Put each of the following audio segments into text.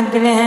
ben bile.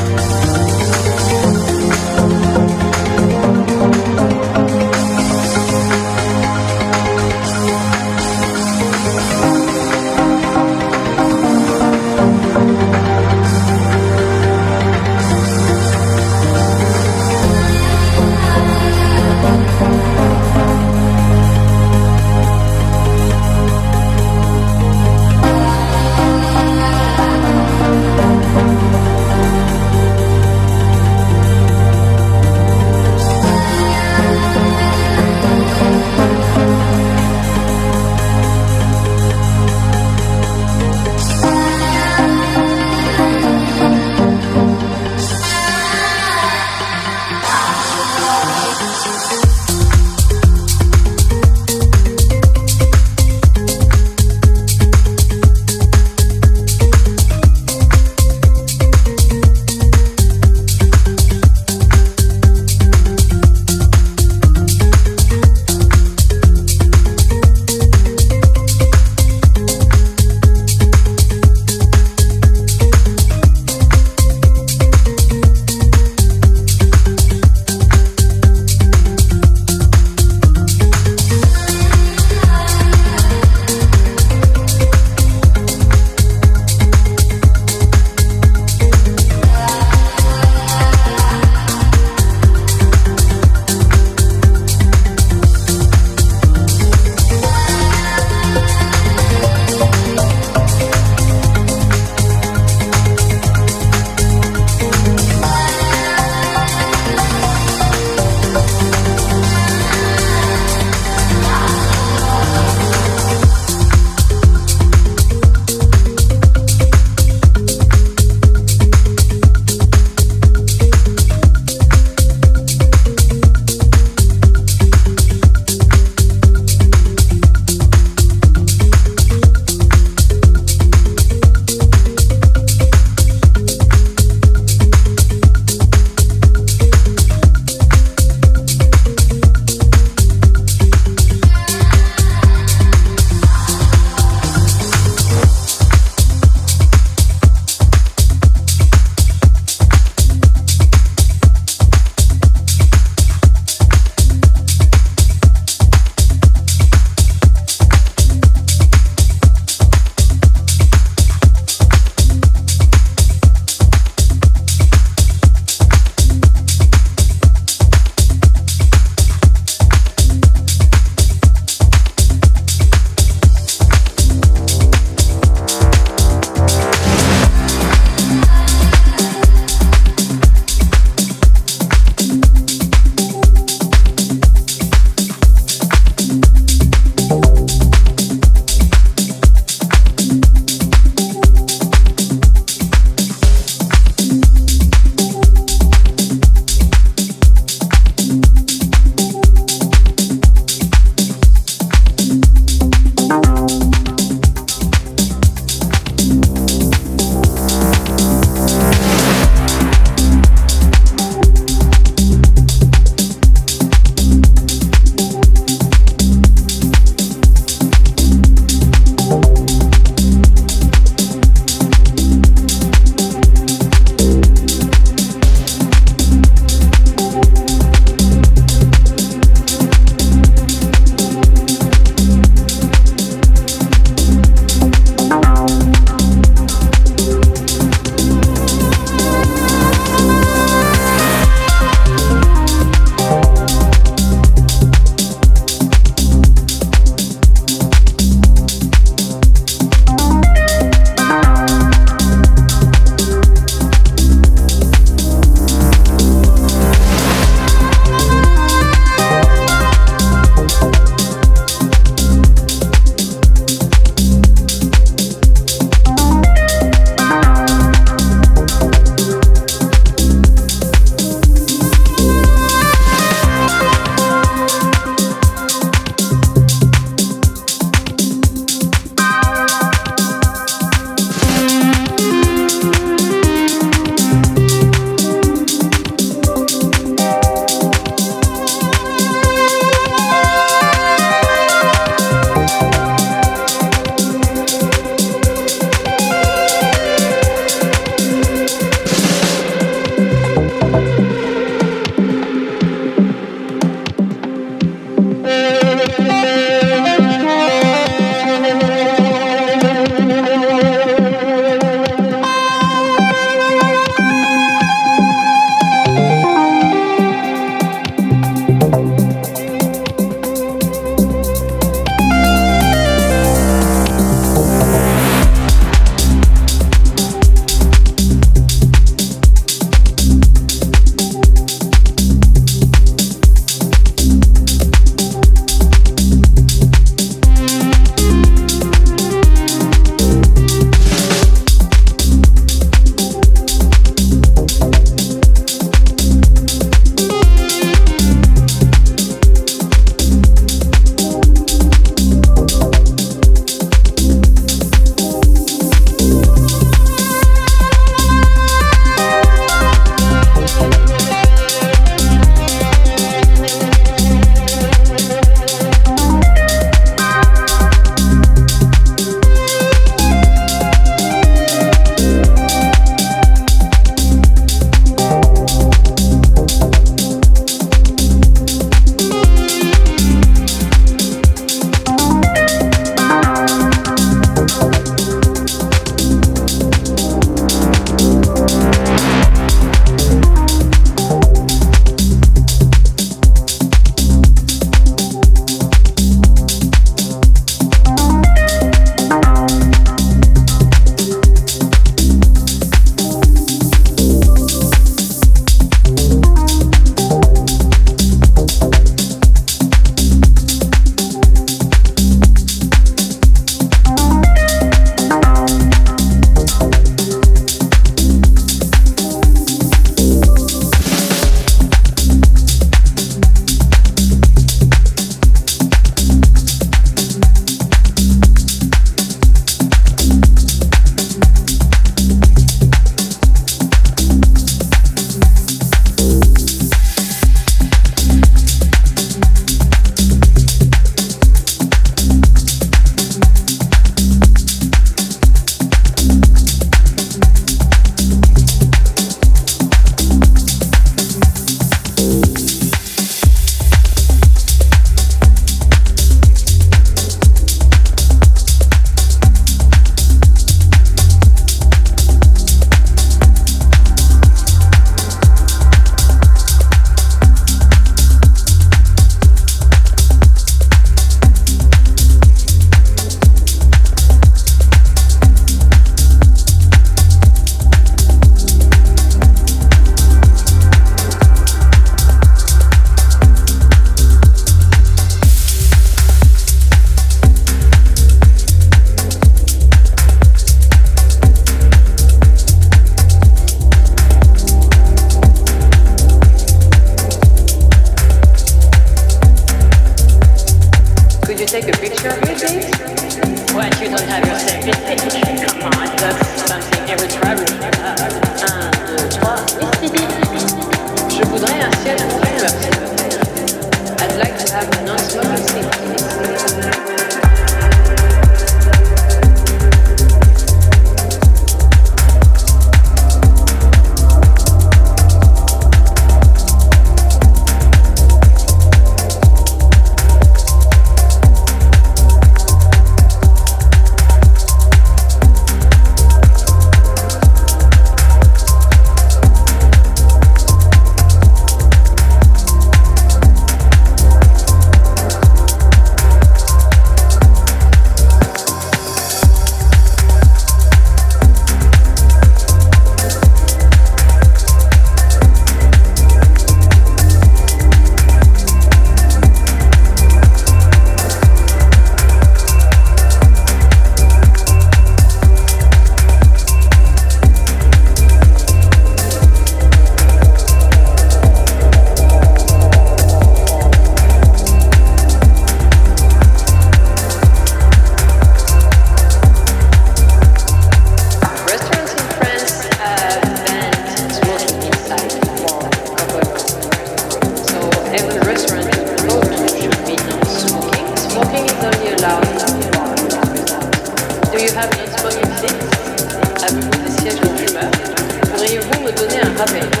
Amém.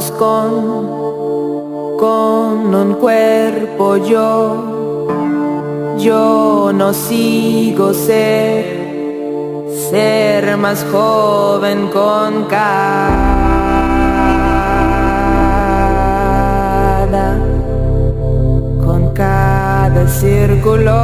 Con, con un cuerpo yo, yo no sigo ser, ser más joven con cada, con cada círculo.